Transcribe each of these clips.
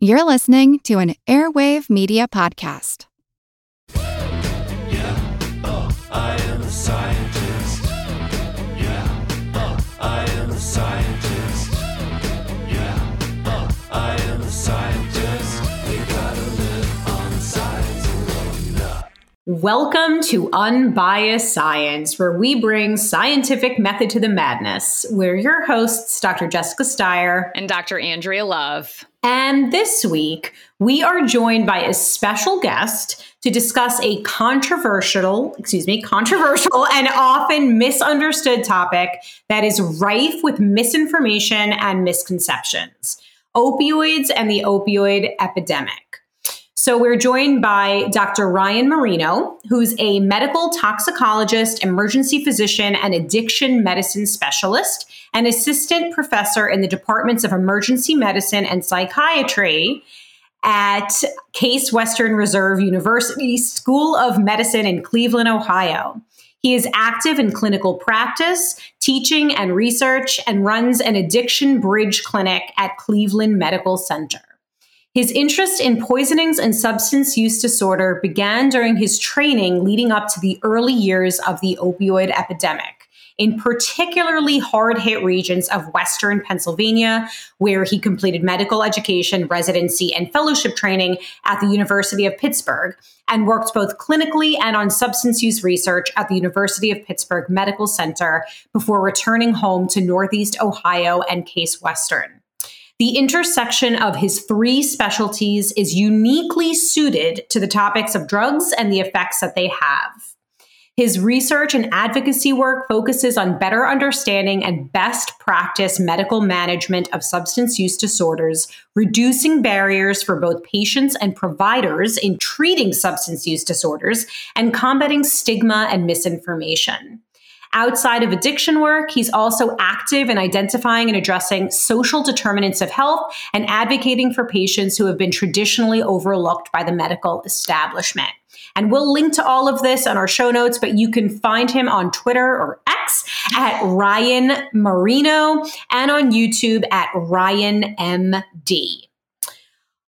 You're listening to an Airwave Media Podcast. Yeah, oh, Welcome to Unbiased Science, where we bring scientific method to the madness. We're your hosts, Dr. Jessica Steier. and Dr. Andrea Love. And this week, we are joined by a special guest to discuss a controversial, excuse me, controversial and often misunderstood topic that is rife with misinformation and misconceptions opioids and the opioid epidemic. So we're joined by Dr. Ryan Marino, who's a medical toxicologist, emergency physician, and addiction medicine specialist, and assistant professor in the departments of emergency medicine and psychiatry at Case Western Reserve University School of Medicine in Cleveland, Ohio. He is active in clinical practice, teaching, and research, and runs an addiction bridge clinic at Cleveland Medical Center. His interest in poisonings and substance use disorder began during his training leading up to the early years of the opioid epidemic, in particularly hard hit regions of Western Pennsylvania, where he completed medical education, residency, and fellowship training at the University of Pittsburgh, and worked both clinically and on substance use research at the University of Pittsburgh Medical Center before returning home to Northeast Ohio and Case Western. The intersection of his three specialties is uniquely suited to the topics of drugs and the effects that they have. His research and advocacy work focuses on better understanding and best practice medical management of substance use disorders, reducing barriers for both patients and providers in treating substance use disorders, and combating stigma and misinformation. Outside of addiction work, he's also active in identifying and addressing social determinants of health and advocating for patients who have been traditionally overlooked by the medical establishment. And we'll link to all of this on our show notes, but you can find him on Twitter or X at Ryan Marino and on YouTube at Ryan MD.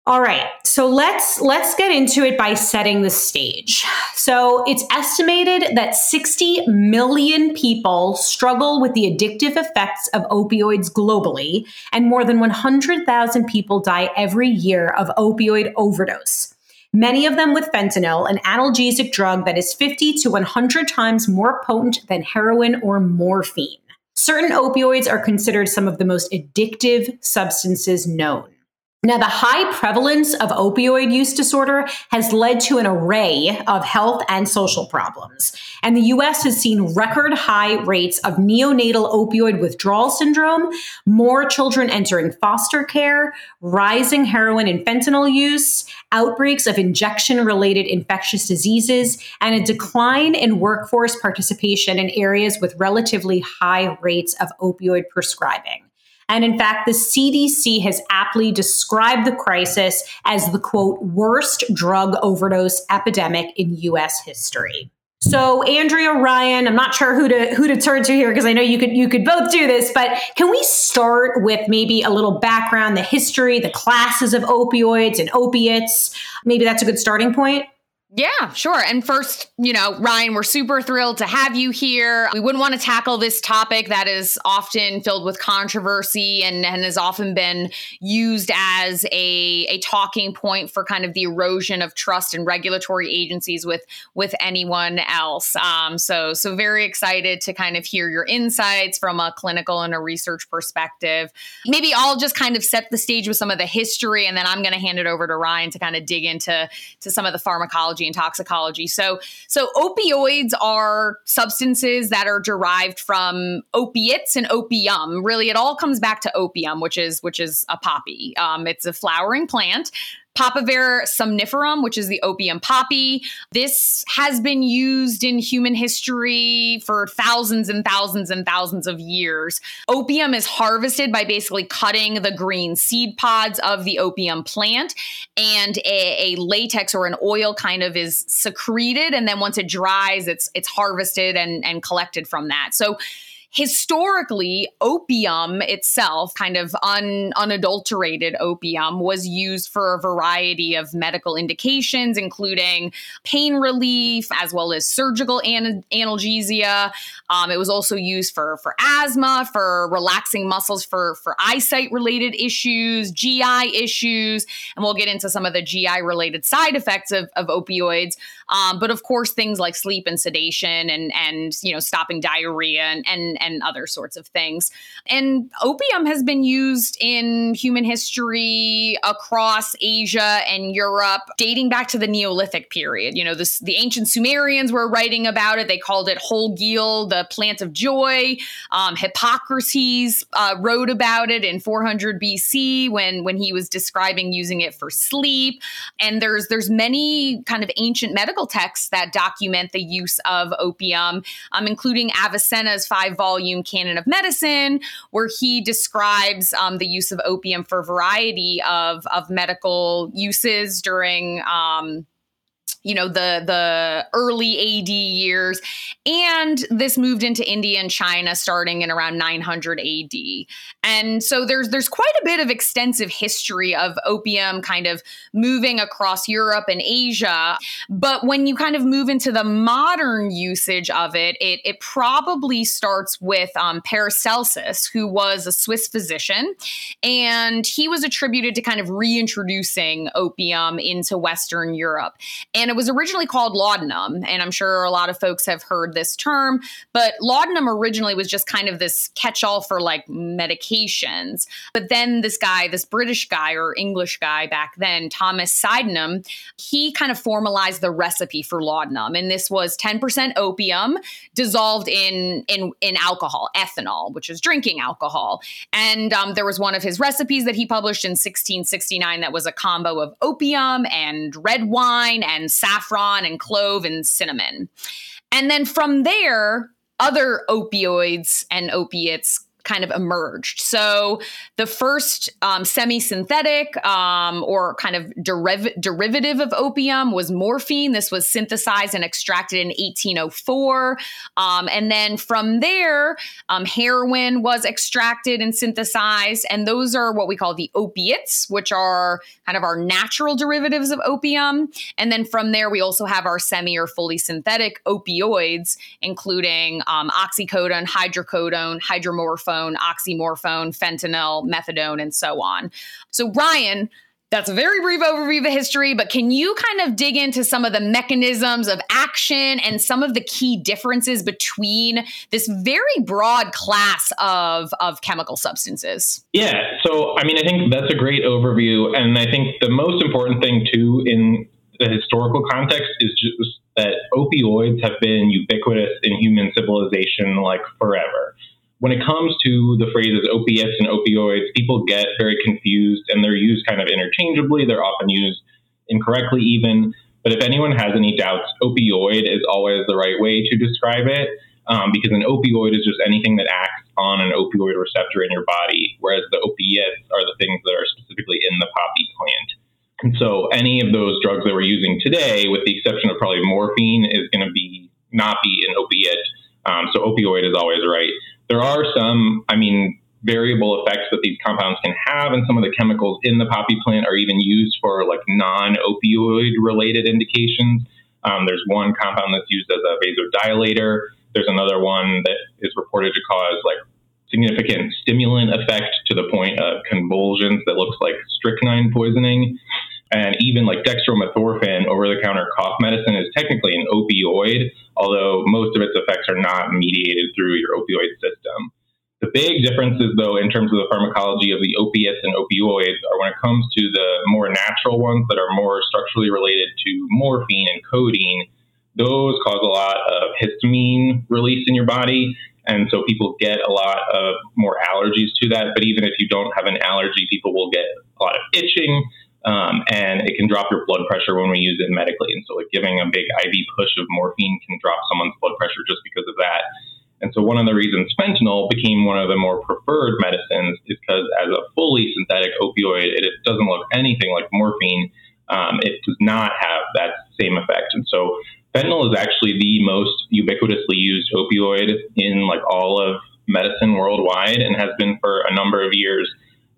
All right. So let's let's get into it by setting the stage. So it's estimated that 60 million people struggle with the addictive effects of opioids globally and more than 100,000 people die every year of opioid overdose. Many of them with fentanyl, an analgesic drug that is 50 to 100 times more potent than heroin or morphine. Certain opioids are considered some of the most addictive substances known. Now, the high prevalence of opioid use disorder has led to an array of health and social problems. And the US has seen record high rates of neonatal opioid withdrawal syndrome, more children entering foster care, rising heroin and fentanyl use, outbreaks of injection related infectious diseases, and a decline in workforce participation in areas with relatively high rates of opioid prescribing. And in fact, the CDC has aptly described the crisis as the quote, worst drug overdose epidemic in US history. So Andrea Ryan, I'm not sure who to who to turn to here because I know you could you could both do this, but can we start with maybe a little background, the history, the classes of opioids and opiates? Maybe that's a good starting point. Yeah, sure. And first, you know, Ryan, we're super thrilled to have you here. We wouldn't want to tackle this topic that is often filled with controversy and, and has often been used as a, a talking point for kind of the erosion of trust in regulatory agencies with with anyone else. Um, so so very excited to kind of hear your insights from a clinical and a research perspective. Maybe I'll just kind of set the stage with some of the history, and then I'm going to hand it over to Ryan to kind of dig into to some of the pharmacology and toxicology. So, so opioids are substances that are derived from opiates and opium. Really, it all comes back to opium, which is which is a poppy. Um, it's a flowering plant. Papaver somniferum, which is the opium poppy. This has been used in human history for thousands and thousands and thousands of years. Opium is harvested by basically cutting the green seed pods of the opium plant, and a, a latex or an oil kind of is secreted. And then once it dries, it's it's harvested and, and collected from that. So historically, opium itself, kind of un, unadulterated opium, was used for a variety of medical indications, including pain relief as well as surgical an- analgesia. Um, it was also used for for asthma, for relaxing muscles, for for eyesight related issues, GI issues, and we'll get into some of the GI related side effects of, of opioids. Um, but of course, things like sleep and sedation, and and you know stopping diarrhea and and and other sorts of things. And opium has been used in human history across Asia and Europe, dating back to the Neolithic period. You know, this the ancient Sumerians were writing about it. They called it holgil, the plant of joy. Um, Hippocrates uh, wrote about it in 400 BC when when he was describing using it for sleep. And there's there's many kind of ancient medical texts that document the use of opium, um, including Avicenna's five volume Volume canon of Medicine, where he describes um, the use of opium for a variety of of medical uses during. Um, you know the the early AD years and this moved into India and China starting in around 900 AD. And so there's there's quite a bit of extensive history of opium kind of moving across Europe and Asia, but when you kind of move into the modern usage of it, it it probably starts with um, Paracelsus, who was a Swiss physician, and he was attributed to kind of reintroducing opium into Western Europe. And it was originally called laudanum, and I'm sure a lot of folks have heard this term, but laudanum originally was just kind of this catch all for like medications. But then this guy, this British guy or English guy back then, Thomas Sydenham, he kind of formalized the recipe for laudanum. And this was 10% opium dissolved in, in, in alcohol, ethanol, which is drinking alcohol. And um, there was one of his recipes that he published in 1669 that was a combo of opium and red wine and saffron and clove and cinnamon. And then from there, other opioids and opiates kind of emerged. So the first um, semi-synthetic um, or kind of deriv- derivative of opium was morphine. This was synthesized and extracted in 1804, um, and then from there, um, heroin was extracted and synthesized, and those are what we call the opiates, which are kind of our natural derivatives of opium. And then from there, we also have our semi or fully synthetic opioids, including um, oxycodone, hydrocodone, hydromorphone oxymorphone, fentanyl, methadone, and so on. So, Ryan, that's a very brief overview of the history, but can you kind of dig into some of the mechanisms of action and some of the key differences between this very broad class of, of chemical substances? Yeah. So, I mean, I think that's a great overview. And I think the most important thing, too, in the historical context is just that opioids have been ubiquitous in human civilization like forever when it comes to the phrases opiates and opioids, people get very confused and they're used kind of interchangeably. They're often used incorrectly, even. But if anyone has any doubts, opioid is always the right way to describe it um, because an opioid is just anything that acts on an opioid receptor in your body, whereas the opiates are the things that are specifically in the poppy plant. And so any of those drugs that we're using today, with the exception of probably morphine, is going to be not be an opiate. Um, so opioid is always right there are some, I mean, variable effects that these compounds can have, and some of the chemicals in the poppy plant are even used for like non-opioid related indications. Um, there's one compound that's used as a vasodilator. There's another one that is reported to cause like significant stimulant effect to the point of convulsions that looks like strychnine poisoning. And even like dextromethorphan, over the counter cough medicine, is technically an opioid, although most of its effects are not mediated through your opioid system. The big differences, though, in terms of the pharmacology of the opiates and opioids are when it comes to the more natural ones that are more structurally related to morphine and codeine. Those cause a lot of histamine release in your body. And so people get a lot of more allergies to that. But even if you don't have an allergy, people will get a lot of itching um, and it can drop your blood pressure when we use it medically. And so, like giving a big IV push of morphine can drop someone's blood pressure just because of that. And so, one of the reasons fentanyl became one of the more preferred medicines is because, as a fully synthetic opioid, it doesn't look anything like morphine. Um, it does not have that same effect. And so, fentanyl is actually the most ubiquitously used opioid in like all of medicine worldwide and has been for a number of years.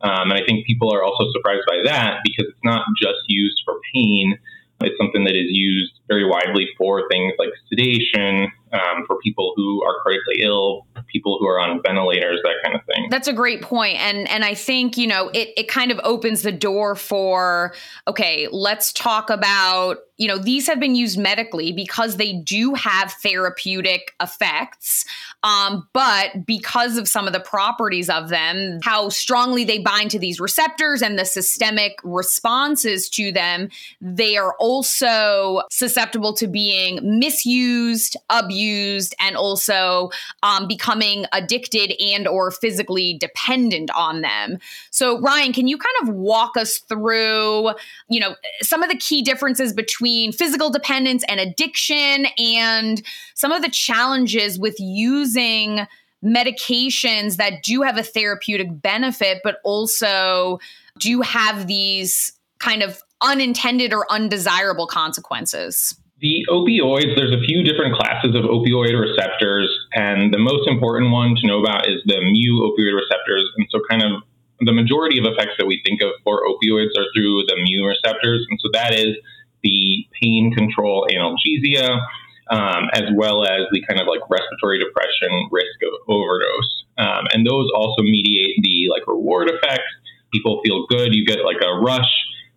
Um, and I think people are also surprised by that because it's not just used for pain. It's something that is used very widely for things like sedation, um, for people who are critically ill, people who are on ventilators, that kind of thing. That's a great point. And and I think, you know, it it kind of opens the door for okay, let's talk about, you know, these have been used medically because they do have therapeutic effects. Um, but because of some of the properties of them, how strongly they bind to these receptors and the systemic responses to them, they are also susceptible to being misused, abused, and also um, becoming addicted and or physically dependent on them. So, Ryan, can you kind of walk us through, you know, some of the key differences between physical dependence and addiction, and some of the challenges with using medications that do have a therapeutic benefit, but also do have these kind of unintended or undesirable consequences? The opioids, there's a few different classes of opioid receptors, and the most important one to know about is the mu opioid receptors. And so, kind of the majority of effects that we think of for opioids are through the mu receptors. And so, that is the pain control analgesia, um, as well as the kind of like respiratory depression risk of overdose. Um, and those also mediate the like reward effects. People feel good, you get like a rush,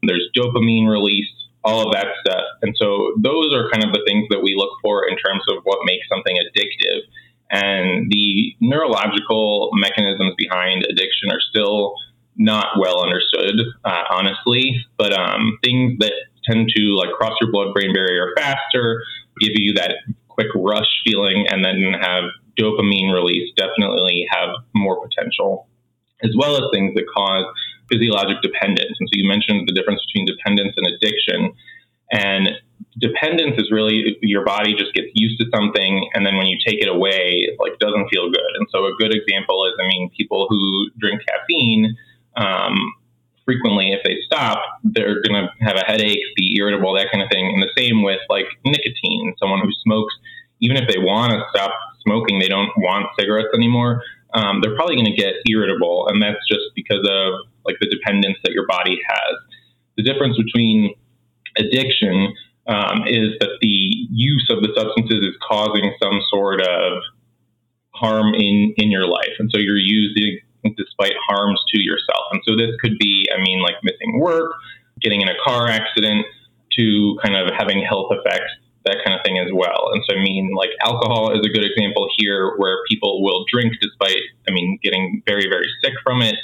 there's dopamine release, all of that stuff. And so those are kind of the things that we look for in terms of what makes something addictive. And the neurological mechanisms behind addiction are still not well understood, uh, honestly. But um, things that tend to like cross your blood-brain barrier faster, give you that quick rush feeling, and then have dopamine release definitely have more potential, as well as things that cause physiologic dependence. And so you mentioned the difference between dependence and addiction. And dependence is really your body just gets used to something, and then when you take it away, it like doesn't feel good. And so a good example is, I mean, people who drink caffeine um, frequently, if they stop, they're going to have a headache, be irritable, that kind of thing. And the same with like nicotine. Someone who smokes, even if they want to stop smoking, they don't want cigarettes anymore. Um, they're probably going to get irritable, and that's just because of like the dependence that your body has. The difference between addiction um, is that the use of the substances is causing some sort of harm in in your life, and so you're using despite harms to yourself. And so this could be, I mean, like missing work, getting in a car accident, to kind of having health effects, that kind of thing as well. And so, I mean, like alcohol is a good example here, where people will drink despite, I mean, getting very very sick from it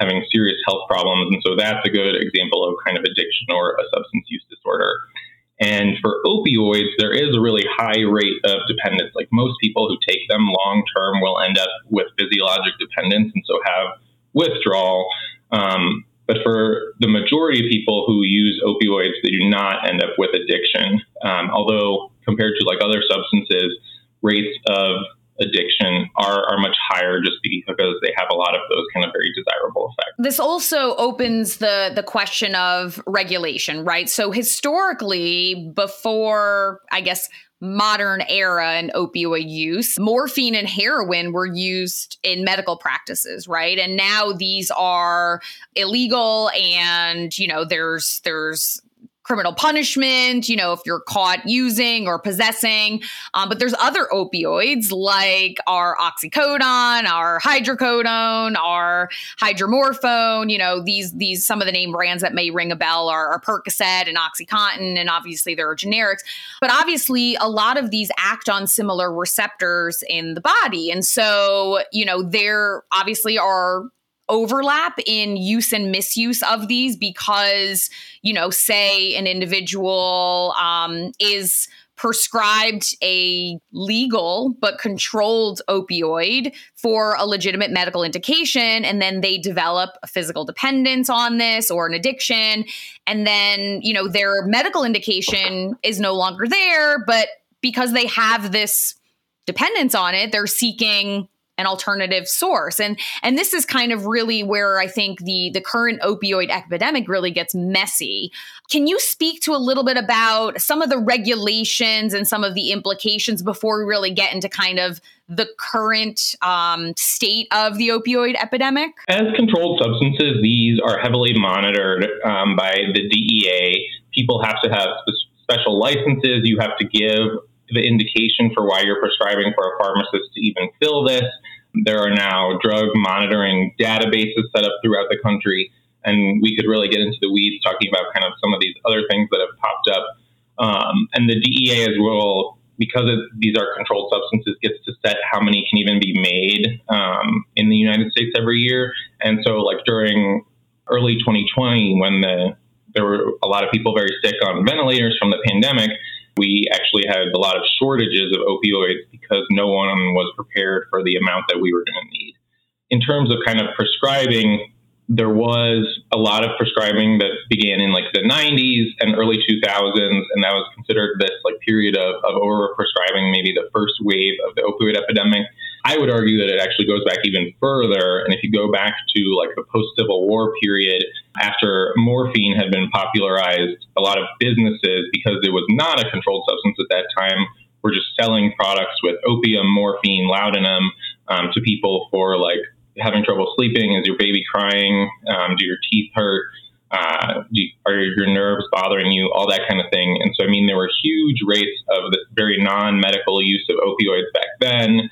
having serious health problems. And so that's a good example of kind of addiction or a substance use disorder. And for opioids, there is a really high rate of dependence. Like most people who take them long term will end up with physiologic dependence and so have withdrawal. Um, but for the majority of people who use opioids, they do not end up with addiction. Um, although compared to like other substances, rates of addiction are, are much higher just because they have a lot of those kind of very desirable effects. This also opens the the question of regulation, right? So historically, before I guess modern era and opioid use, morphine and heroin were used in medical practices, right? And now these are illegal and, you know, there's there's criminal punishment, you know, if you're caught using or possessing. Um, but there's other opioids like our oxycodone, our hydrocodone, our hydromorphone. You know, these these some of the name brands that may ring a bell are, are Percocet and OxyContin, and obviously there are generics. But obviously, a lot of these act on similar receptors in the body, and so you know there obviously are overlap in use and misuse of these because, you know, say an individual um, is prescribed a legal but controlled opioid for a legitimate medical indication and then they develop a physical dependence on this or an addiction and then you know their medical indication is no longer there but because they have this dependence on it they're seeking an alternative source. And and this is kind of really where I think the the current opioid epidemic really gets messy. Can you speak to a little bit about some of the regulations and some of the implications before we really get into kind of the current um, state of the opioid epidemic? As controlled substances, these are heavily monitored um, by the DEA. People have to have special licenses. You have to give the indication for why you're prescribing for a pharmacist to even fill this. There are now drug monitoring databases set up throughout the country, and we could really get into the weeds talking about kind of some of these other things that have popped up. Um, and the DEA as well, because these are controlled substances, gets to set how many can even be made um, in the United States every year. And so, like during early 2020, when the there were a lot of people very sick on ventilators from the pandemic, we actually had a lot of shortages of opioids because no one was prepared for the amount that we were going to need. In terms of kind of prescribing, there was a lot of prescribing that began in like the 90s and early 2000s, and that was considered this like period of, of over prescribing, maybe the first wave of the opioid epidemic. I would argue that it actually goes back even further. And if you go back to like the post Civil War period, after morphine had been popularized, a lot of businesses, because it was not a controlled substance at that time, were just selling products with opium, morphine, laudanum um, to people for like having trouble sleeping. Is your baby crying? Um, do your teeth hurt? Uh, do, are your nerves bothering you? All that kind of thing. And so, I mean, there were huge rates of the very non medical use of opioids back then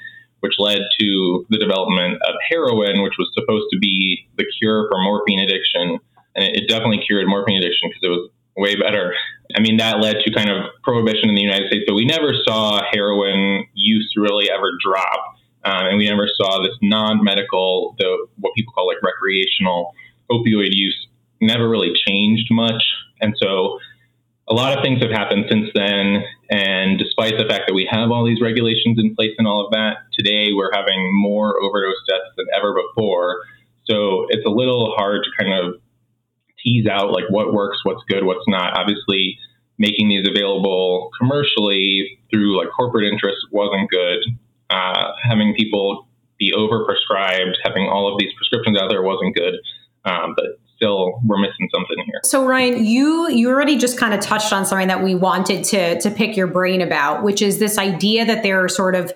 which led to the development of heroin, which was supposed to be the cure for morphine addiction. And it, definitely cured morphine addiction because it was way better. I mean, that led to kind of prohibition in the United States, but we never saw heroin use really ever drop. Um, and we never saw this non medical, the what people call like recreational opioid use never really changed much. And so a lot of things have happened since then. And despite the fact that we have all these regulations in place and all of that, today we're having more overdose deaths than ever before. So it's a little hard to kind of tease out like what works, what's good, what's not. Obviously, making these available commercially through like corporate interests wasn't good. Uh, having people be overprescribed, having all of these prescriptions out there wasn't good. Um, but still we're missing something here. So Ryan, you you already just kind of touched on something that we wanted to to pick your brain about, which is this idea that there are sort of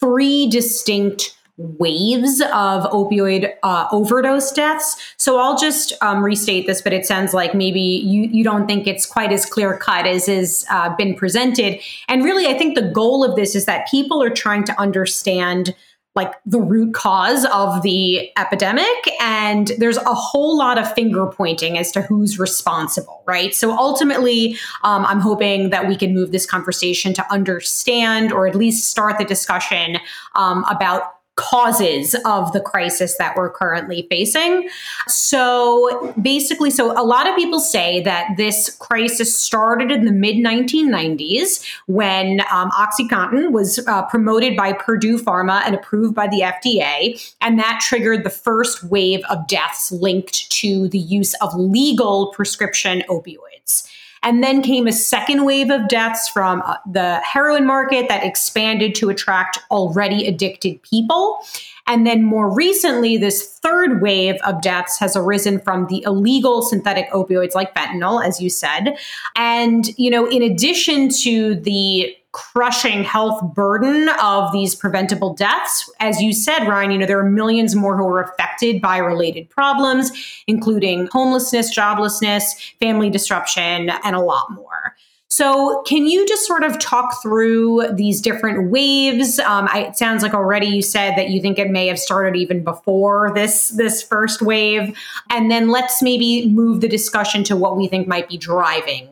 three distinct waves of opioid uh, overdose deaths. So I'll just um, restate this, but it sounds like maybe you, you don't think it's quite as clear cut as has uh, been presented. And really, I think the goal of this is that people are trying to understand like the root cause of the epidemic. And there's a whole lot of finger pointing as to who's responsible, right? So ultimately, um, I'm hoping that we can move this conversation to understand or at least start the discussion um, about causes of the crisis that we're currently facing. So basically, so a lot of people say that this crisis started in the mid 1990s when um, OxyContin was uh, promoted by Purdue Pharma and approved by the FDA. And that triggered the first wave of deaths linked to the use of legal prescription opioids. And then came a second wave of deaths from uh, the heroin market that expanded to attract already addicted people. And then more recently, this third wave of deaths has arisen from the illegal synthetic opioids like fentanyl, as you said. And, you know, in addition to the crushing health burden of these preventable deaths. As you said, Ryan, you know, there are millions more who are affected by related problems, including homelessness, joblessness, family disruption, and a lot more. So, can you just sort of talk through these different waves? Um, I, it sounds like already you said that you think it may have started even before this this first wave, and then let's maybe move the discussion to what we think might be driving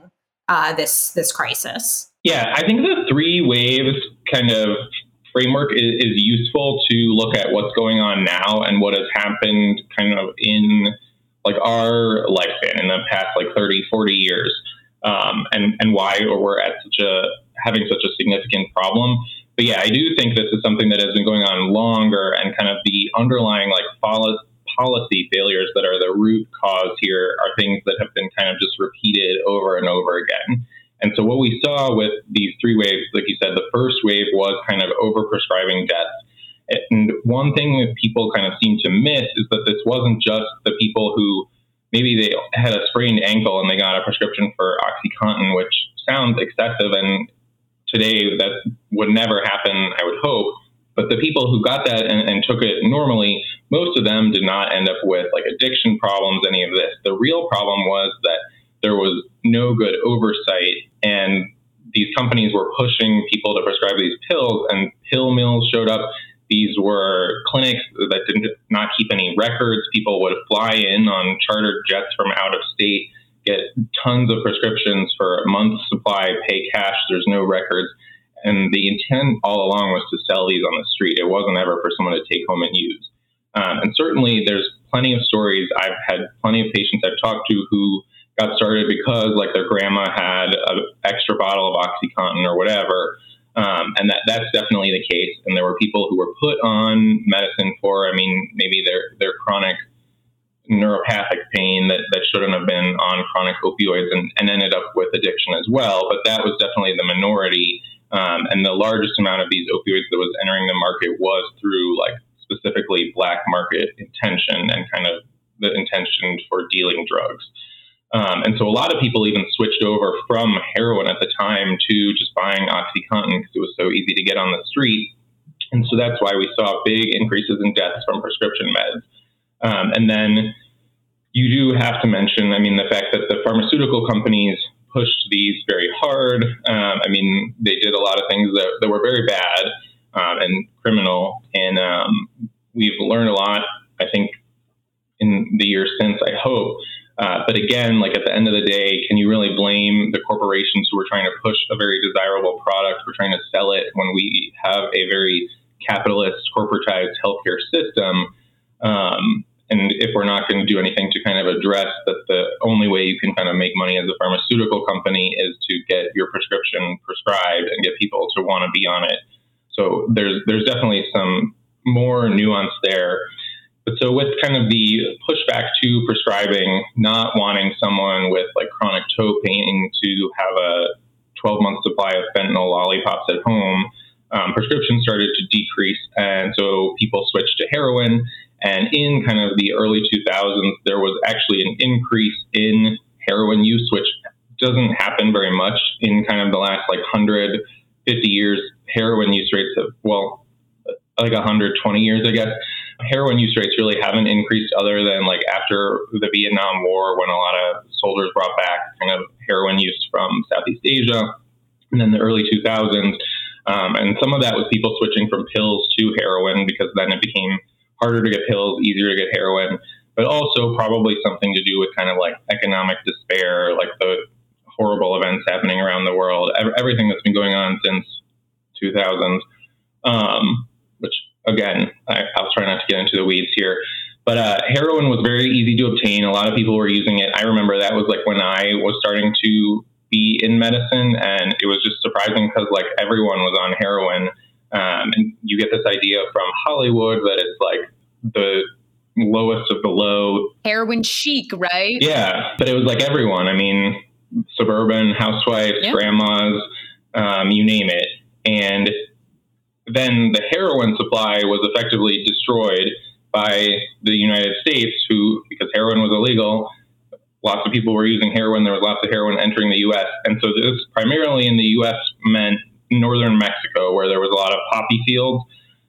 uh, this this crisis. Yeah, I think the three waves kind of framework is, is, useful to look at what's going on now and what has happened kind of in like our lifespan in the past like 30, 40 years. Um, and, and why we're at such a having such a significant problem. But yeah, I do think this is something that has been going on longer and kind of the underlying like policy failures that are the root cause here are things that have been kind of just repeated over and over again. And so what we saw with these three waves, like you said, the first wave was kind of overprescribing deaths. And one thing that people kind of seem to miss is that this wasn't just the people who maybe they had a sprained ankle and they got a prescription for OxyContin, which sounds excessive, and today that would never happen, I would hope. But the people who got that and, and took it normally, most of them did not end up with like addiction problems, any of this. The real problem was that there was no good oversight and these companies were pushing people to prescribe these pills and pill mills showed up these were clinics that did not keep any records. People would fly in on chartered jets from out of state, get tons of prescriptions for a month's supply, pay cash. There's no records. And the intent all along was to sell these on the street. It wasn't ever for someone to take home and use. Um, and certainly there's plenty of stories. I've had plenty of patients I've talked to who got started because like their grandma had an extra bottle of OxyContin or whatever um, and that, that's definitely the case. And there were people who were put on medicine for, I mean, maybe their, their chronic neuropathic pain that, that shouldn't have been on chronic opioids and, and ended up with addiction as well. But that was definitely the minority. Um, and the largest amount of these opioids that was entering the market was through like specifically black market intention and kind of the intention for dealing drugs. Um, and so a lot of people even switched over from heroin at the time to just buying OxyContin because it was so easy to get on the street. And so that's why we saw big increases in deaths from prescription meds. Um, and then you do have to mention, I mean, the fact that the pharmaceutical companies pushed these very hard. Um, I mean, they did a lot of things that, that were very bad um, and criminal. And um, we've learned a lot, I think, in the years since, I hope. Uh, but again, like at the end of the day, can you really blame the corporations who are trying to push a very desirable product, we're trying to sell it when we have a very capitalist, corporatized healthcare system? Um, and if we're not going to do anything to kind of address that the only way you can kind of make money as a pharmaceutical company is to get your prescription prescribed and get people to want to be on it. So there's there's definitely some more nuance there. But so with kind of the pushback to prescribing, not wanting someone with like chronic toe pain to have a 12 month supply of fentanyl lollipops at home, um, prescriptions started to decrease. And so people switched to heroin. And in kind of the early 2000s, there was actually an increase in heroin use, which doesn't happen very much in kind of the last like 150 years. Heroin use rates have, well, like 120 years, I guess heroin use rates really haven't increased other than like after the Vietnam War when a lot of soldiers brought back kind of heroin use from Southeast Asia and then the early 2000s. Um, and some of that was people switching from pills to heroin because then it became harder to get pills, easier to get heroin, but also probably something to do with kind of like economic despair, like the horrible events happening around the world, everything that's been going on since 2000s, um, which again, I, I'll try not to get into the weeds here. But uh, heroin was very easy to obtain. A lot of people were using it. I remember that was like when I was starting to be in medicine, and it was just surprising because like everyone was on heroin. Um, and you get this idea from Hollywood that it's like the lowest of the low. Heroin chic, right? Yeah, but it was like everyone. I mean, suburban housewives, yeah. grandmas, um, you name it. And then the heroin supply was effectively destroyed by the United States, who, because heroin was illegal, lots of people were using heroin. There was lots of heroin entering the U.S. And so this primarily in the U.S. meant northern Mexico, where there was a lot of poppy fields.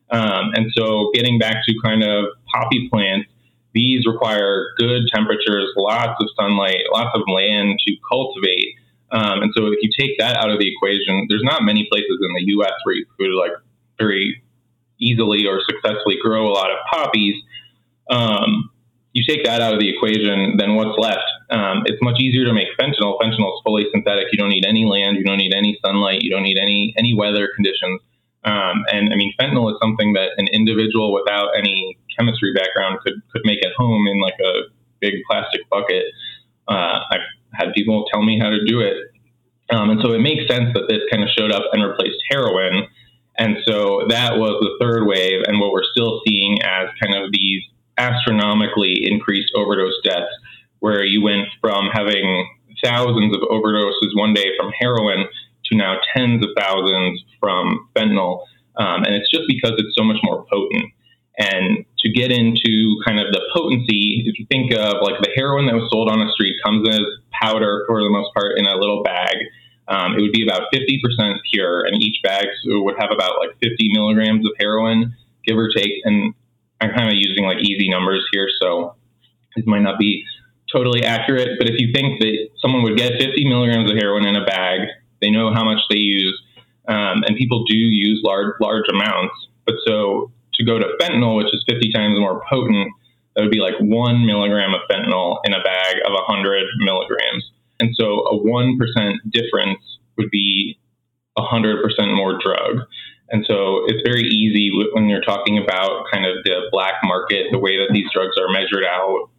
Um, and so getting back to kind of poppy plants, these require good temperatures, lots of sunlight, lots of land to cultivate. Um, and so if you take that out of the equation, there's not many places in the U.S. where you could like very easily or successfully grow a lot of poppies, um, you take that out of the equation, then what's left? Um, it's much easier to make fentanyl. Fentanyl is fully synthetic. You don't need any land. You don't need any sunlight. You don't need any any weather conditions. Um, and I mean, fentanyl is something that an individual without any chemistry background could could make at home in like a big plastic bucket. Uh, I've had people tell me how to do it, um, and so it makes sense that this kind of showed up and replaced heroin. And so that was the third wave, and what we're still seeing as kind of these astronomically increased overdose deaths, where you went from having thousands of overdoses one day from heroin to now tens of thousands from fentanyl. Um, and it's just because it's so much more potent. And to get into kind of the potency, if you think of like the heroin that was sold on the street comes as powder for the most part in a little bag. Um, it would be about 50% pure, and each bag would have about like 50 milligrams of heroin, give or take. And I'm kind of using like easy numbers here, so it might not be totally accurate. But if you think that someone would get 50 milligrams of heroin in a bag, they know how much they use, um, and people do use large large amounts. But so to go to fentanyl, which is 50 times more potent, that would be like one milligram of fentanyl in a bag of 100 milligrams. And so a 1% difference would be 100% more drug. And so it's very easy when you're talking about kind of the black market, the way that these drugs are measured out,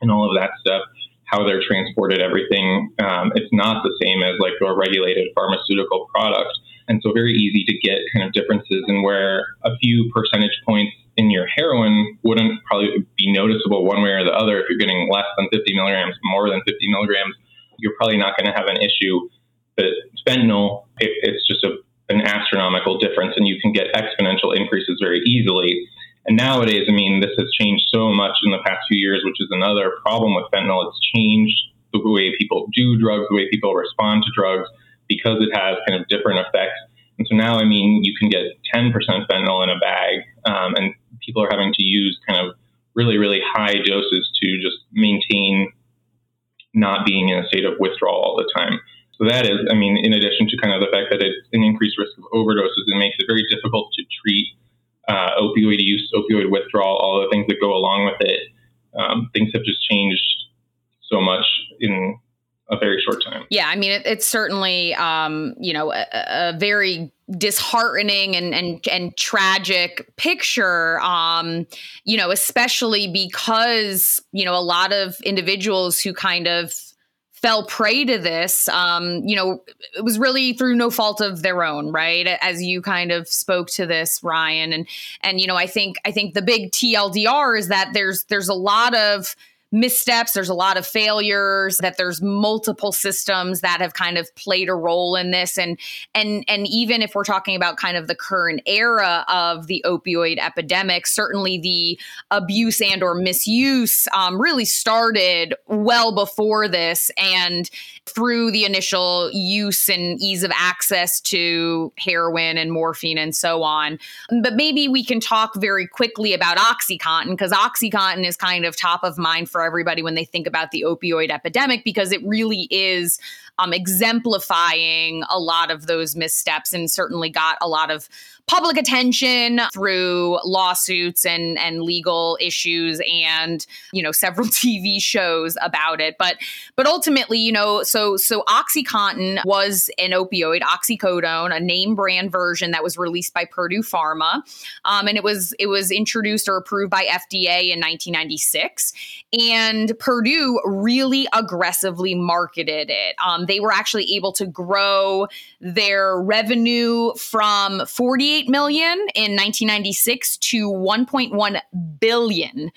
and all of that stuff, how they're transported, everything. Um, it's not the same as like a regulated pharmaceutical product. And so very easy to get kind of differences in where a few percentage points in your heroin wouldn't probably be noticeable one way or the other if you're getting less than 50 milligrams, more than 50 milligrams you're probably not going to have an issue. But fentanyl, it, it's just a, an astronomical difference, and you can get exponential increases very easily. And nowadays, I mean, this has changed so much in the past few years, which is another problem with fentanyl. It's changed the way people do drugs, the way people respond to drugs, because it has kind of different effects. And so now, I mean, you can get 10% fentanyl in a bag, um, and people are having to use kind of really, really high doses to just maintain not being in a state of withdrawal all the time. So that is, I mean, in addition to kind of the fact that it's an increased risk of overdoses, it makes it very difficult to treat uh, opioid use, opioid withdrawal, all the things that go along with it. Um, things have just changed so much in a very short time. Yeah, I mean, it, it's certainly, um, you know, a, a, very disheartening and and and tragic picture. Um, you know, especially because you know a lot of individuals who kind of fell prey to this um, you know it was really through no fault of their own right as you kind of spoke to this ryan and and you know i think i think the big tldr is that there's there's a lot of missteps. There's a lot of failures that there's multiple systems that have kind of played a role in this. And and and even if we're talking about kind of the current era of the opioid epidemic certainly the abuse and or misuse um, really started well before this. And through the initial use and ease of access to heroin and morphine and so on. But maybe we can talk very quickly about oxycontin because oxycontin is kind of top of mind for everybody when they think about the opioid epidemic because it really is um, exemplifying a lot of those missteps and certainly got a lot of public attention through lawsuits and and legal issues and you know several TV shows about it. But but ultimately you know so so oxycontin was an opioid oxycodone a name brand version that was released by Purdue Pharma um, and it was it was introduced or approved by FDA in 1996 and Purdue really aggressively marketed it. Um, they were actually able to grow their revenue from 48 million in 1996 to 1.1 billion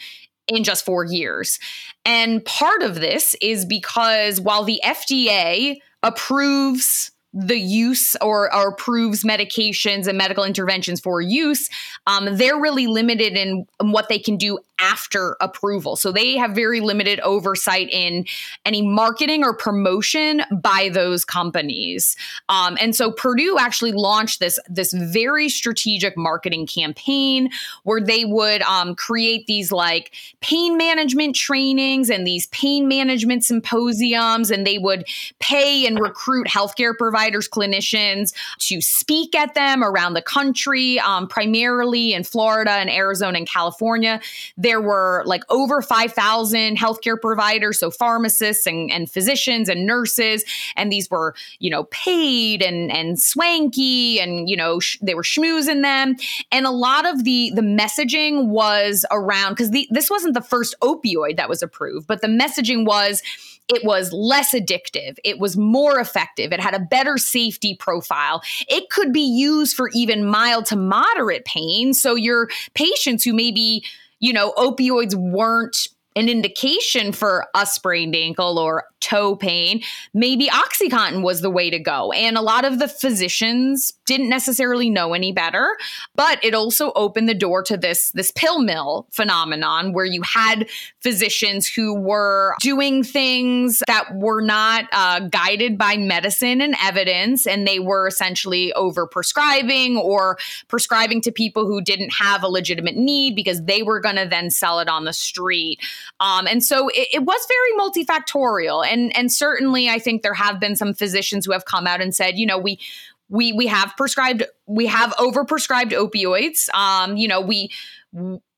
in just four years. And part of this is because while the FDA approves the use or, or, approves medications and medical interventions for use, um, they're really limited in what they can do after approval. So they have very limited oversight in any marketing or promotion by those companies. Um, and so Purdue actually launched this this very strategic marketing campaign where they would um, create these like pain management trainings and these pain management symposiums, and they would pay and recruit healthcare providers, clinicians to speak at them around the country, um, primarily in Florida and Arizona and California there were like over 5,000 healthcare providers, so pharmacists and, and physicians and nurses. And these were, you know, paid and, and swanky and, you know, sh- they were schmoozing them. And a lot of the, the messaging was around, because this wasn't the first opioid that was approved, but the messaging was, it was less addictive. It was more effective. It had a better safety profile. It could be used for even mild to moderate pain. So your patients who maybe you know, opioids weren't an indication for a sprained ankle or toe pain, maybe Oxycontin was the way to go. And a lot of the physicians didn't necessarily know any better, but it also opened the door to this, this pill mill phenomenon where you had physicians who were doing things that were not uh, guided by medicine and evidence, and they were essentially over prescribing or prescribing to people who didn't have a legitimate need because they were going to then sell it on the street. Um, and so it, it was very multifactorial. And, and certainly, I think there have been some physicians who have come out and said, you know, we, we we have prescribed we have overprescribed opioids. Um you know we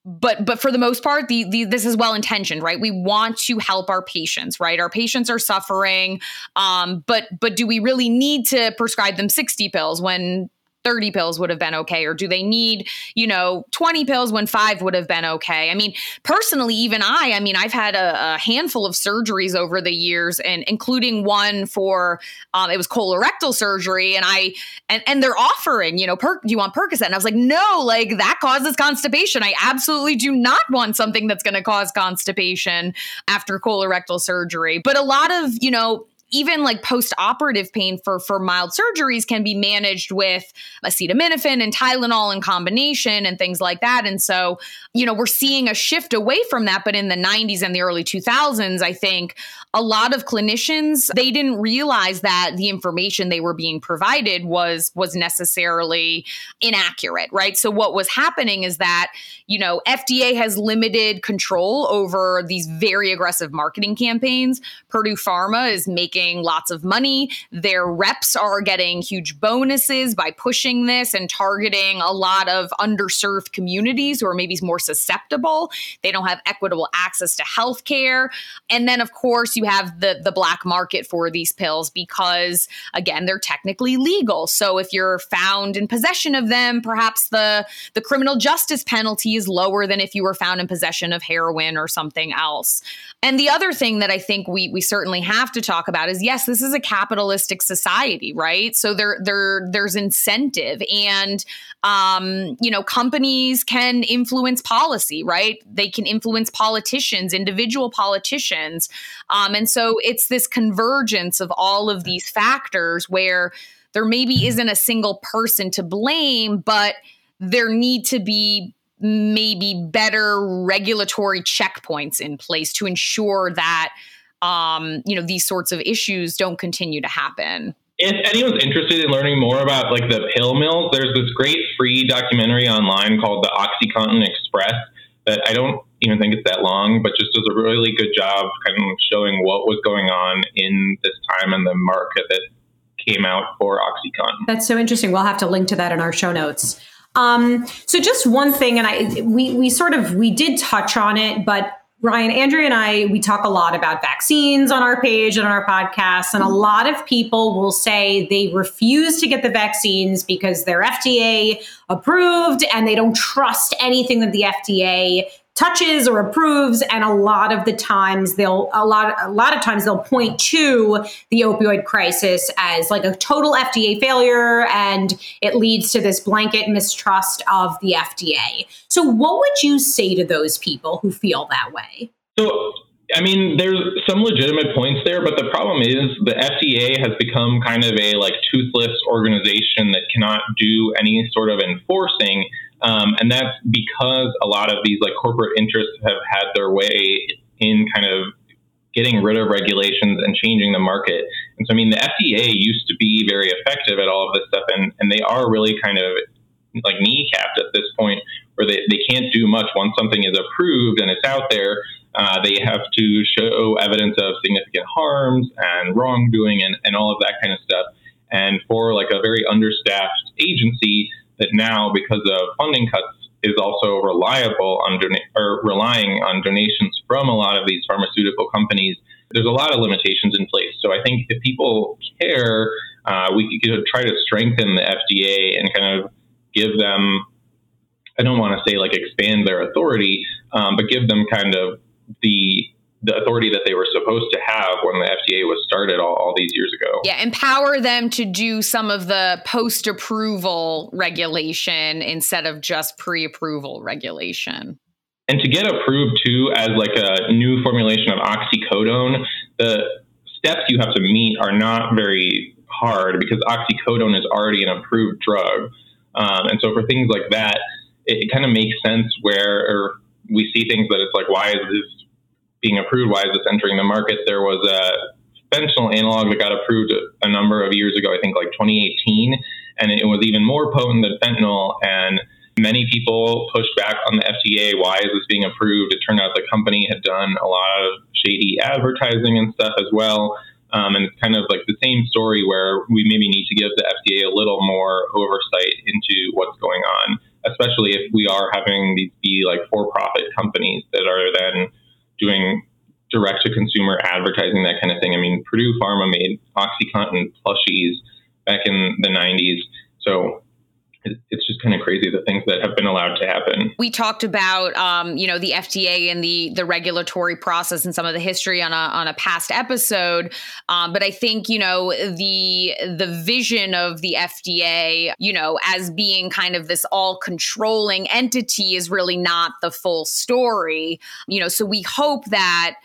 but but for the most part the, the this is well intentioned right? We want to help our patients right? Our patients are suffering. Um but but do we really need to prescribe them 60 pills when 30 pills would have been okay? Or do they need, you know, 20 pills when five would have been okay? I mean, personally, even I, I mean, I've had a, a handful of surgeries over the years and including one for, um, it was colorectal surgery. And I, and, and they're offering, you know, per, do you want Percocet? And I was like, no, like that causes constipation. I absolutely do not want something that's going to cause constipation after colorectal surgery. But a lot of, you know, even like post-operative pain for for mild surgeries can be managed with acetaminophen and Tylenol in combination and things like that. And so, you know, we're seeing a shift away from that. But in the 90s and the early 2000s, I think a lot of clinicians they didn't realize that the information they were being provided was was necessarily inaccurate, right? So what was happening is that you know FDA has limited control over these very aggressive marketing campaigns. Purdue Pharma is making lots of money. Their reps are getting huge bonuses by pushing this and targeting a lot of underserved communities who are maybe more susceptible. They don't have equitable access to health care. And then, of course, you have the the black market for these pills because again they're technically legal. So if you're found in possession of them, perhaps the the criminal justice penalty is lower than if you were found in possession of heroin or something else. And the other thing that I think we we certainly have to talk about is yes, this is a capitalistic society, right? So there there there's incentive and um, you know, companies can influence policy, right? They can influence politicians, individual politicians. Um, and so it's this convergence of all of these factors where there maybe isn't a single person to blame, but there need to be maybe better regulatory checkpoints in place to ensure that um, you know these sorts of issues don't continue to happen if anyone's interested in learning more about like the pill mills, there's this great free documentary online called the OxyContin Express that I don't even think it's that long, but just does a really good job kind of showing what was going on in this time and the market that came out for OxyContin. That's so interesting. We'll have to link to that in our show notes. Um, so just one thing, and I we we sort of we did touch on it, but Ryan, Andrea, and I, we talk a lot about vaccines on our page and on our podcast. And a lot of people will say they refuse to get the vaccines because they're FDA approved and they don't trust anything that the FDA touches or approves and a lot of the times they'll a lot a lot of times they'll point to the opioid crisis as like a total FDA failure and it leads to this blanket mistrust of the FDA. So what would you say to those people who feel that way? So I mean, there's some legitimate points there, but the problem is the FDA has become kind of a like toothless organization that cannot do any sort of enforcing um, and that's because a lot of these like corporate interests have had their way in kind of getting rid of regulations and changing the market. And so, I mean, the FDA used to be very effective at all of this stuff, and, and they are really kind of like kneecapped at this point where they, they can't do much once something is approved and it's out there. Uh, they have to show evidence of significant harms and wrongdoing and, and all of that kind of stuff. And for like a very understaffed agency, that now, because of funding cuts, is also reliable on or relying on donations from a lot of these pharmaceutical companies. There's a lot of limitations in place. So I think if people care, uh, we could try to strengthen the FDA and kind of give them. I don't want to say like expand their authority, um, but give them kind of the the authority that they were supposed to have when the FDA was started all, all these years ago. Yeah, empower them to do some of the post approval regulation instead of just pre approval regulation. And to get approved too as like a new formulation of oxycodone, the steps you have to meet are not very hard because oxycodone is already an approved drug. Um, and so for things like that, it, it kind of makes sense where we see things that it's like, why is this being approved? Why is this entering the market? There was a fentanyl analog that got approved a number of years ago, I think like 2018, and it was even more potent than fentanyl. And many people pushed back on the FDA. Why is this being approved? It turned out the company had done a lot of shady advertising and stuff as well. Um, and it's kind of like the same story where we maybe need to give the FDA a little more oversight into what's going on, especially if we are having these be like for profit companies that are then doing direct to consumer advertising, that kind of thing. I mean, Purdue Pharma made OxyContin plushies back in the 90s. So it's just kind of crazy the things that have been allowed to happen. We talked about, um, you know, the FDA and the the regulatory process and some of the history on a on a past episode. Um, but I think you know the the vision of the FDA, you know, as being kind of this all controlling entity is really not the full story. You know, so we hope that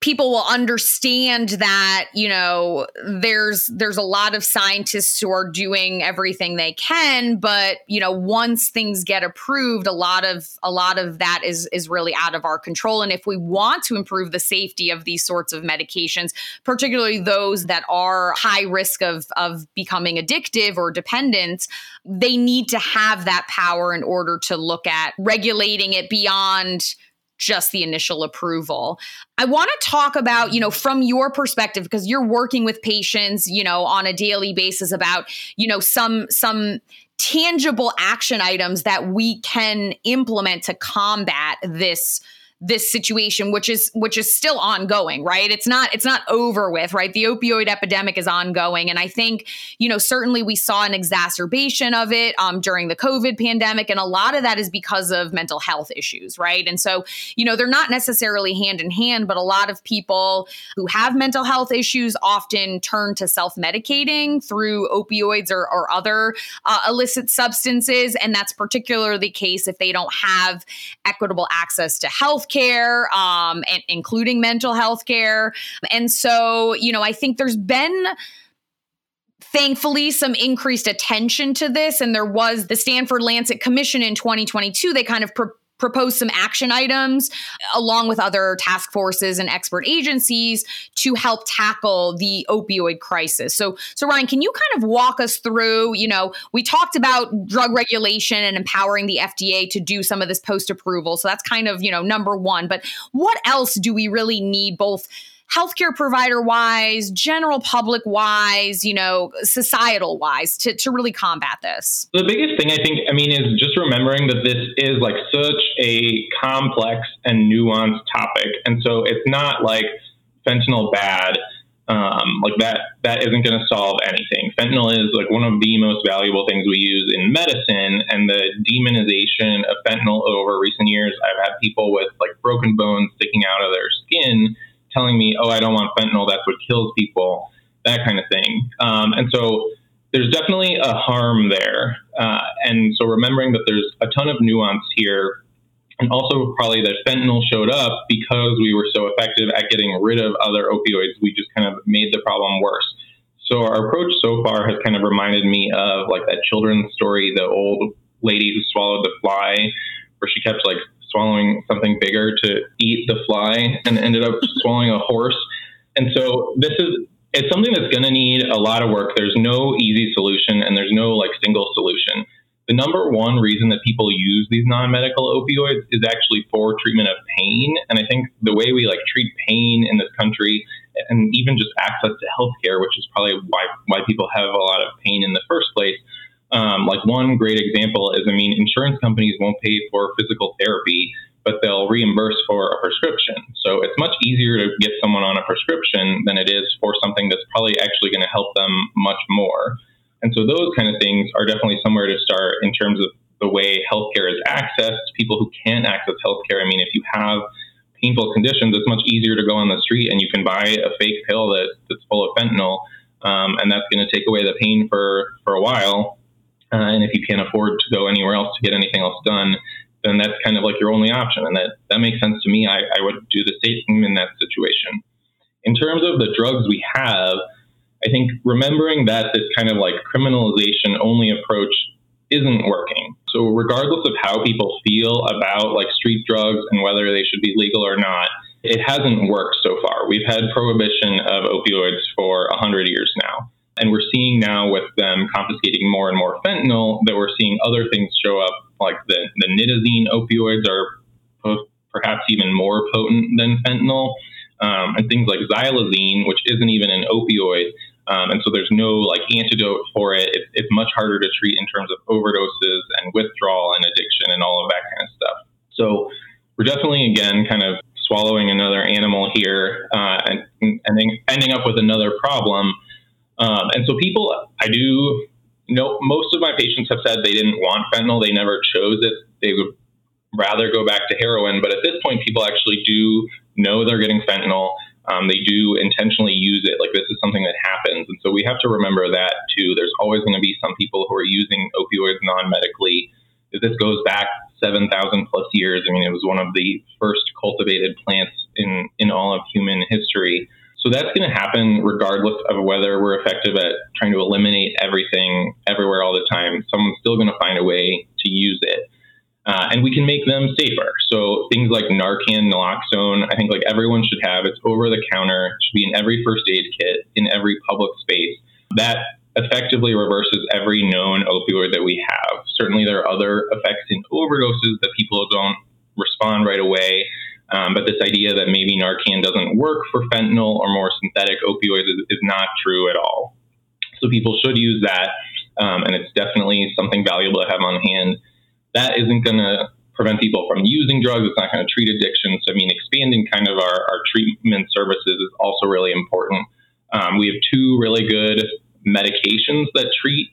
people will understand that you know there's there's a lot of scientists who are doing everything they can but you know once things get approved a lot of a lot of that is is really out of our control. And if we want to improve the safety of these sorts of medications particularly those that are high risk of of becoming addictive or dependent they need to have that power in order to look at regulating it beyond just the initial approval. I want to talk about, you know, from your perspective because you're working with patients, you know, on a daily basis about, you know, some some tangible action items that we can implement to combat this this situation which is which is still ongoing right? It's not it's not over with right? The opioid epidemic is ongoing. And i think you know certainly we saw an exacerbation of it um, during the covid pandemic. And a lot of that is because of mental health issues right? And so you know they're not necessarily hand in hand but a lot of people who have mental health issues often turn to self-medicating through opioids or, or other uh, illicit substances. And that's particularly the case if they don't have equitable access to health care, um, and including mental health care. And so, you know, I think there's been thankfully some increased attention to this and there was the Stanford Lancet Commission in 2022 they kind of proposed some action items along with other task forces and expert agencies to help tackle the opioid crisis. So so Ryan, can you kind of walk us through, you know, we talked about drug regulation and empowering the FDA to do some of this post approval. So that's kind of, you know, number 1, but what else do we really need both healthcare provider wise, general public wise, you know, societal wise to, to really combat this? The biggest thing I think, I mean, is just remembering that this is like such a complex and nuanced topic. And so it's not like fentanyl bad. Um, like that, that isn't going to solve anything. Fentanyl is like one of the most valuable things we use in medicine, and the demonization of fentanyl over recent years. I've had people with like broken bones sticking out of their skin telling me, oh, I don't want fentanyl, that's what kills people, that kind of thing. Um, and so there's definitely a harm there. Uh, and so remembering that there's a ton of nuance here, and also probably that fentanyl showed up because we were so effective at getting rid of other opioids, we just kind of made the problem worse. So our approach so far has kind of reminded me of like that children's story, the old lady who swallowed the fly, where she kept like swallowing something bigger to eat the fly and ended up swallowing a horse. And so this is it's something that's going to need a lot of work. There's no easy solution and there's no like single solution. The number one reason that people use these non-medical opioids is actually for treatment of pain. And I think the way we like treat pain in this country and even just access to healthcare, which is probably why why people have a lot of pain in the first place, um, like one great example is, I mean, insurance companies won't pay for physical therapy, but they'll reimburse for a prescription. So it's much easier to get someone on a prescription than it is for something that's probably actually going to help them much more. And so those kind of things are definitely somewhere to start in terms of the way healthcare is accessed. People who can't access healthcare. I mean, if you have painful conditions, it's much easier to go on the street and you can buy a fake pill that, that's full of fentanyl, um, and that's going to take away the pain for for a while. Uh, and if you can't afford to go anywhere else to get anything else done, then that's kind of like your only option. And that, that makes sense to me. I, I would do the same in that situation. In terms of the drugs we have, I think remembering that this kind of like criminalization only approach isn't working. So regardless of how people feel about like street drugs and whether they should be legal or not, it hasn't worked so far. We've had prohibition of opioids for 100 years now. And we're seeing now with them confiscating more and more fentanyl that we're seeing other things show up, like the, the nitazene opioids are perhaps even more potent than fentanyl. Um, and things like xylazine, which isn't even an opioid. Um, and so there's no like antidote for it. It's, it's much harder to treat in terms of overdoses and withdrawal and addiction and all of that kind of stuff. So we're definitely, again, kind of swallowing another animal here uh, and, and ending up with another problem. Um, and so people, I do know most of my patients have said they didn't want fentanyl. They never chose it. They would rather go back to heroin. But at this point, people actually do know they're getting fentanyl. Um, they do intentionally use it. Like this is something that happens. And so we have to remember that too. There's always going to be some people who are using opioids non medically. This goes back 7,000 plus years. I mean, it was one of the first cultivated plants in, in all of human history. So that's going to happen regardless of whether we're effective at trying to eliminate everything everywhere all the time. Someone's still going to find a way to use it. Uh, and we can make them safer. So things like Narcan, naloxone, I think like everyone should have. It's over the counter, It should be in every first aid kit, in every public space. That effectively reverses every known opioid that we have. Certainly, there are other effects in overdoses that people don't respond right away. Um, but this idea that maybe Narcan doesn't work for fentanyl or more synthetic opioids is, is not true at all. So people should use that, um, and it's definitely something valuable to have on hand. That isn't going to prevent people from using drugs. It's not going to treat addiction. So, I mean, expanding kind of our, our treatment services is also really important. Um, we have two really good medications that treat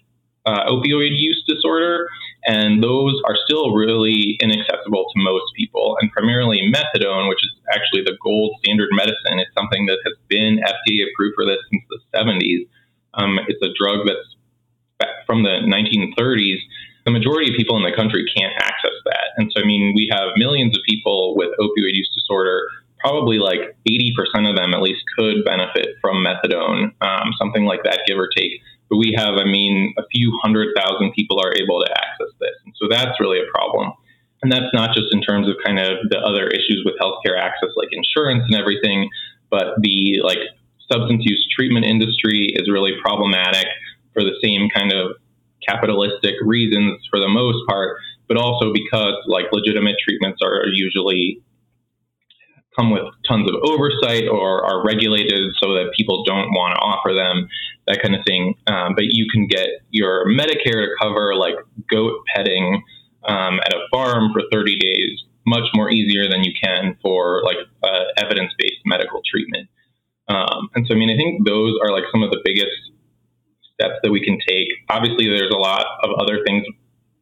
uh, opioid use disorder, and those are still really inaccessible to most people. And primarily methadone, which is actually the gold standard medicine, it's something that has been FDA approved for this since the 70s. Um, it's a drug that's from the 1930s. The majority of people in the country can't access that. And so, I mean, we have millions of people with opioid use disorder. Probably like 80% of them at least could benefit from methadone, um, something like that, give or take but we have, I mean, a few hundred thousand people are able to access this. And so that's really a problem. And that's not just in terms of kind of the other issues with healthcare access, like insurance and everything, but the like substance use treatment industry is really problematic for the same kind of capitalistic reasons for the most part, but also because like legitimate treatments are usually come with tons of oversight or are regulated so that people don't want to offer them, that kind of thing. Um, but you can get your Medicare to cover like goat petting um, at a farm for 30 days much more easier than you can for like uh, evidence-based medical treatment. Um, and so, I mean, I think those are like some of the biggest steps that we can take. Obviously, there's a lot of other things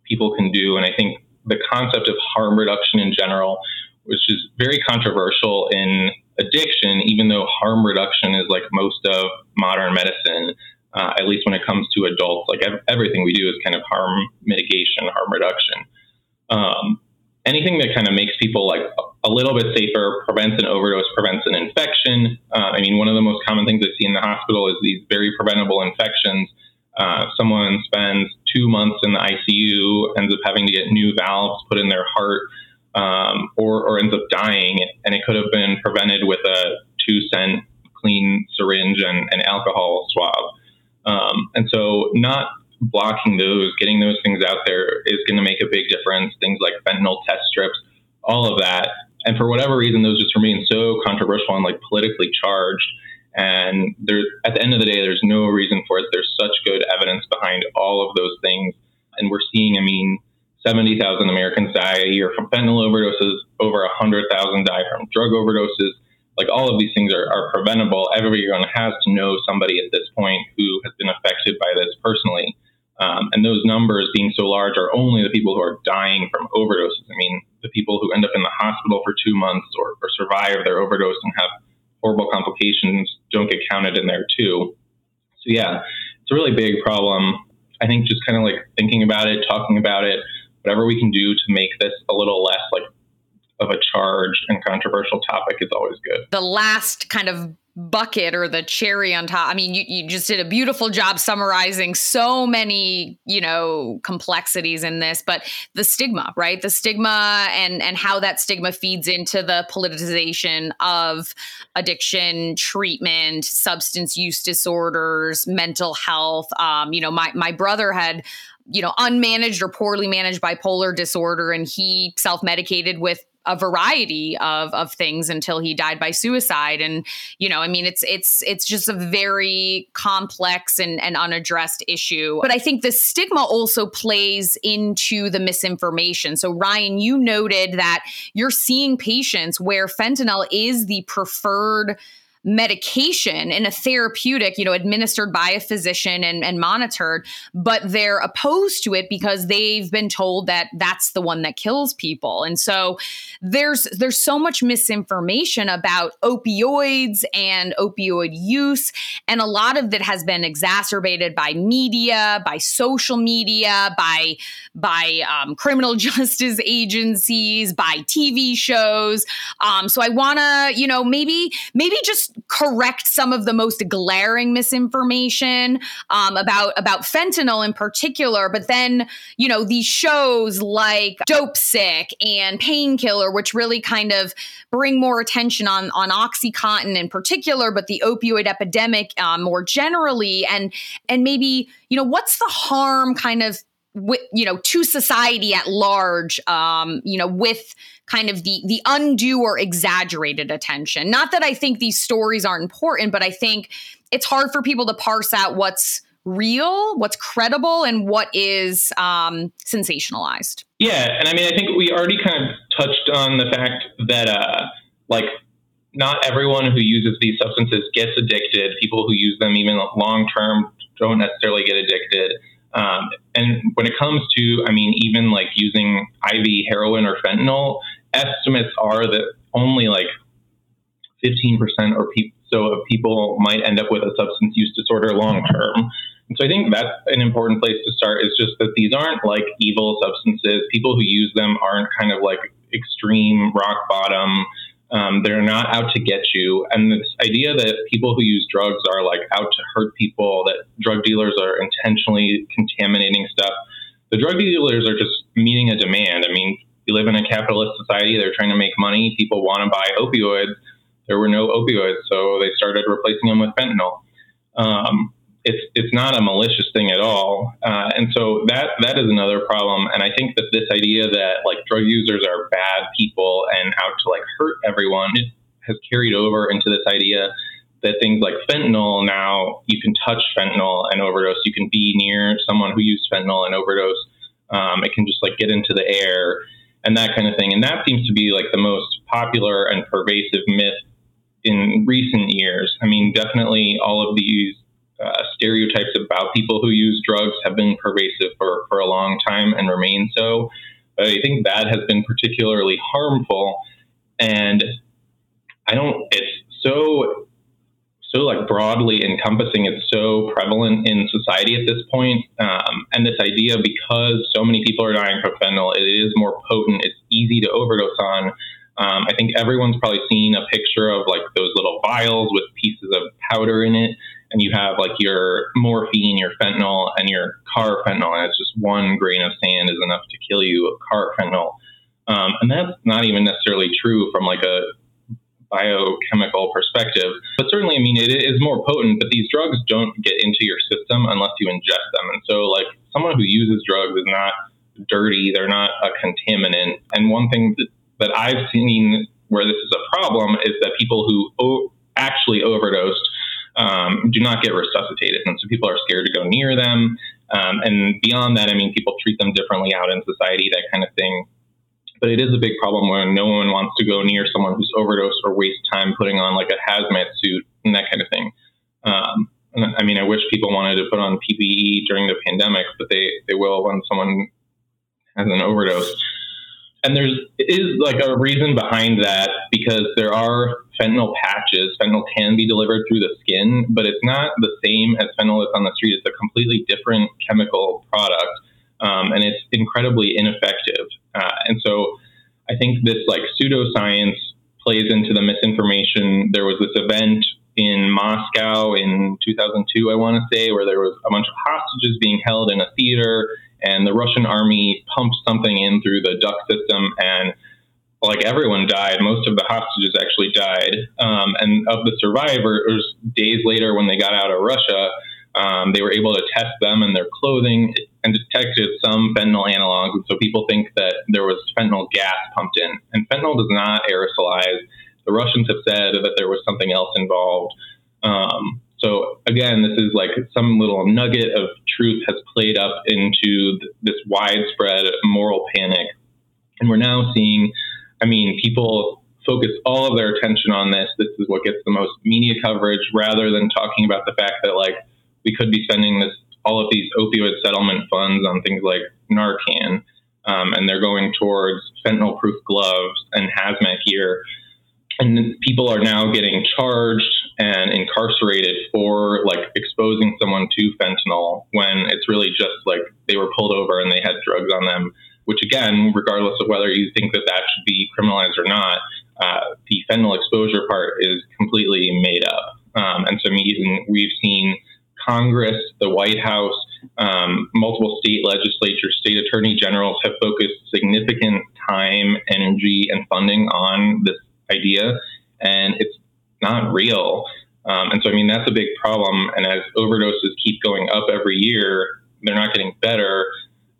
people can do, and I think the concept of harm reduction in general which is very controversial in addiction, even though harm reduction is like most of modern medicine, uh, at least when it comes to adults. Like ev- everything we do is kind of harm mitigation, harm reduction. Um, anything that kind of makes people like a little bit safer, prevents an overdose, prevents an infection. Uh, I mean, one of the most common things I see in the hospital is these very preventable infections. Uh, someone spends two months in the ICU, ends up having to get new valves put in their heart um, or, or ends up dying. And it could have been prevented with a two cent clean syringe and an alcohol swab. Um, and so, not blocking those, getting those things out there is going to make a big difference. Things like fentanyl test strips, all of that. And for whatever reason, those just remain so controversial and like politically charged. And there, at the end of the day, there's no reason for it. There's such good evidence behind all of those things. And we're seeing, I mean, 70,000 Americans die a year from fentanyl overdoses, over 100,000 die from drug overdoses. Like all of these things are, are preventable. Everyone has to know somebody at this point who has been affected by this personally. Um, and those numbers being so large are only the people who are dying from overdoses. I mean, the people who end up in the hospital for two months or, or survive their overdose and have horrible complications don't get counted in there too. So yeah, it's a really big problem. I think just kind of like thinking about it, talking about it, whatever we can do to make this a little less like of a charge and controversial topic is always good. The last kind of bucket or the cherry on top. I mean, you, you just did a beautiful job summarizing so many, you know, complexities in this, but the stigma, right? The stigma and and how that stigma feeds into the politicization of addiction, treatment, substance use disorders, mental health. Um, you know, my my brother had you know unmanaged or poorly managed bipolar disorder and he self-medicated with a variety of of things until he died by suicide. And you know i mean it's it's it's just a very complex and, and unaddressed issue. But i think the stigma also plays into the misinformation. So ryan you noted that you're seeing patients where fentanyl is the preferred medication in a therapeutic, you know, administered by a physician and, and monitored, but they're opposed to it because they've been told that that's the one that kills people. And so there's there's so much misinformation about opioids and opioid use, and a lot of that has been exacerbated by media, by social media, by by um, criminal justice agencies, by TV shows. Um, so I want to, you know, maybe maybe just correct some of the most glaring misinformation um, about about fentanyl in particular. But then, you know, these shows like Dopesick and Painkiller, which really kind of bring more attention on on OxyContin in particular, but the opioid epidemic um, more generally, and and maybe you know what's the harm kind of with you know to society at large um you know with kind of the the undue or exaggerated attention not that i think these stories aren't important but i think it's hard for people to parse out what's real what's credible and what is um sensationalized Yeah, and I mean, I think we already kind of touched on the fact that, uh, like, not everyone who uses these substances gets addicted. People who use them even long term don't necessarily get addicted. Um, and when it comes to, I mean, even like using IV heroin or fentanyl, estimates are that only like 15% or pe- so of people might end up with a substance use disorder long term. And so I think that's an important place to start is just that these aren't like evil substances. People who use them aren't kind of like extreme rock bottom. Um, they're not out to get you. And this idea that people who use drugs are like out to hurt people, that drug dealers are intentionally contaminating stuff. The drug dealers are just meeting a demand. I mean, we live in a capitalist society. They're trying to make money. People want to buy opioids. There were no opioids, so they started replacing them with fentanyl. Um, it's it's not a malicious thing at all, uh, and so that that is another problem. And I think that this idea that like drug users are bad people and out to like hurt everyone has carried over into this idea that things like fentanyl now you can touch fentanyl and overdose. You can be near someone who used fentanyl and overdose. Um, it can just like get into the air and that kind of thing. And that seems to be like the most popular and pervasive myth in recent years. I mean, definitely all of these uh, stereotypes about people who use drugs have been pervasive for, for a long time and remain so. But I think that has been particularly harmful. And I don't, it's so, so like broadly encompassing. It's so prevalent in society at this point. Um, and this idea, because so many people are dying from fentanyl, it is more potent. It's easy to overdose on. Um, I think everyone's probably seen a picture of like those little vials with pieces of powder in it, and you have like your morphine, your fentanyl, and your carfentanil, and it's just one grain of sand is enough to kill you of carfentanil. Um, and that's not even necessarily true from like a biochemical perspective. But certainly, I mean, it is more potent, but these drugs don't get into your system unless you ingest them. And so, like, someone who uses drugs is not dirty, they're not a contaminant. And one thing that, that I've seen where this is a problem is that people who o- actually overdosed um, do not get resuscitated. And so people are scared to go near them. Um, and beyond that, I mean, people treat them differently out in society, that kind of thing. But it is a big problem when no one wants to go near someone who's overdosed or waste time putting on like a hazmat suit and that kind of thing. Um, I mean, I wish people wanted to put on PPE during the pandemic, but they, they will when someone has an overdose. And there's is like a reason behind that because there are fentanyl patches. Fentanyl can be delivered through the skin, but it's not the same as fentanyl that's on the street. It's a completely different chemical product. um, and it's incredibly ineffective. Uh, and so I think this like pseudoscience plays into the misinformation. There was this event in Moscow in 2002, I want to say, where there was a bunch of hostages being held in a theater, and the Russian army pumped something in through the duct system, and like everyone died. Most of the hostages actually died, um, and of the survivors, days later when they got out of Russia, um, they were able to test them and their clothing and detected some fentanyl analogs. And so people think that there was fentanyl gas pumped in, and fentanyl does not aerosolize. The Russians have said that there was something else involved. Um, so again, this is like some little nugget of truth has played up into th- this widespread moral panic, and we're now seeing. I mean, people focus all of their attention on this. This is what gets the most media coverage, rather than talking about the fact that like we could be spending this all of these opioid settlement funds on things like Narcan, um, and they're going towards fentanyl-proof gloves and hazmat gear and people are now getting charged and incarcerated for like exposing someone to fentanyl when it's really just like they were pulled over and they had drugs on them which again regardless of whether you think that that should be criminalized or not uh, the fentanyl exposure part is completely made up. Um, and so we've seen congress the white house um, multiple state legislatures state attorney generals have focused significant time energy and funding on this idea, and it's not real. Um, and so, I mean, that's a big problem. And as overdoses keep going up every year, they're not getting better,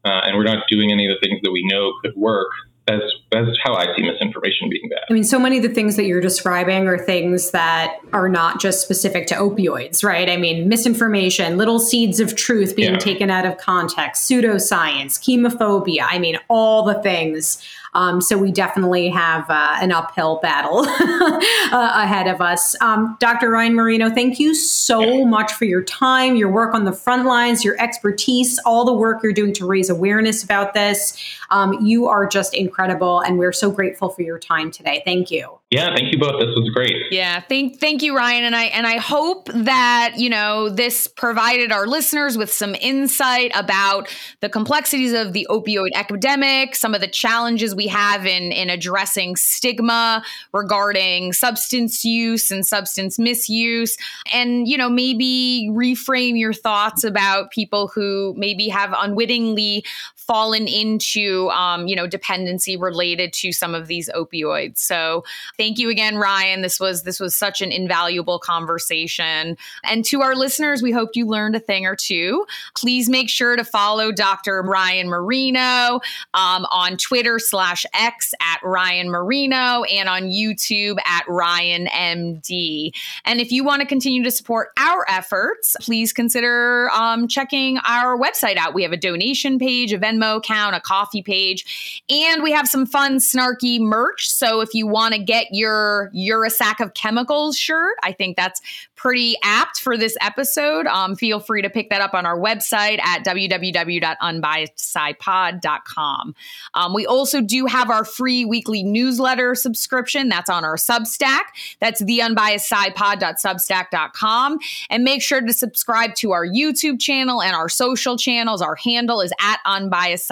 uh, and we're not doing any of the things that we know could work that's that's how I see misinformation being bad. I mean, so many of the things that you're describing are things that are not just specific to opioids, right? I mean, misinformation, little seeds of truth being yeah. taken out of context, pseudoscience, chemophobia. I mean, all the things. Um, so we definitely have uh, an uphill battle uh, ahead of us. Um, Dr. Ryan Marino, thank you so much for your time, your work on the front lines, your expertise, all the work you're doing to raise awareness about this. Um, you are just incredible, and we're so grateful for your time today. Thank you. Yeah, thank you both. This was great. Yeah, thank thank you, Ryan, and I and I hope that you know this provided our listeners with some insight about the complexities of the opioid epidemic, some of the challenges we have in in addressing stigma regarding substance use and substance misuse, and you know maybe reframe your thoughts about people who maybe have unwittingly fallen into um, you know dependency related to some of these opioids. So thank you again, Ryan. This was this was such an invaluable conversation. And to our listeners, we hope you learned a thing or two. Please make sure to follow Dr. Ryan Marino um, on Twitter slash X at Ryan Marino and on YouTube at Ryan MD. And if you want to continue to support our efforts, please consider um, checking our website out. We have a donation page, a Venmo account, a Ko-fi page, and we have some fun, snarky merch. So if you want to get your You're a Sack of Chemicals shirt, I think that's pretty apt for this episode. Um, feel free to pick that up on our website at www.unbiasedscipod.com. Um, we also do have our free weekly newsletter subscription. That's on our Substack. That's theunbiasedscipod.substack.com. And make sure to subscribe to our YouTube channel and our social channels. Our handle is at Unbiased.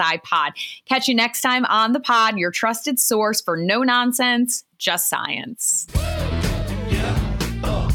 Catch you next time on the pod, your trusted source for no nonsense, just science. Yeah. Oh,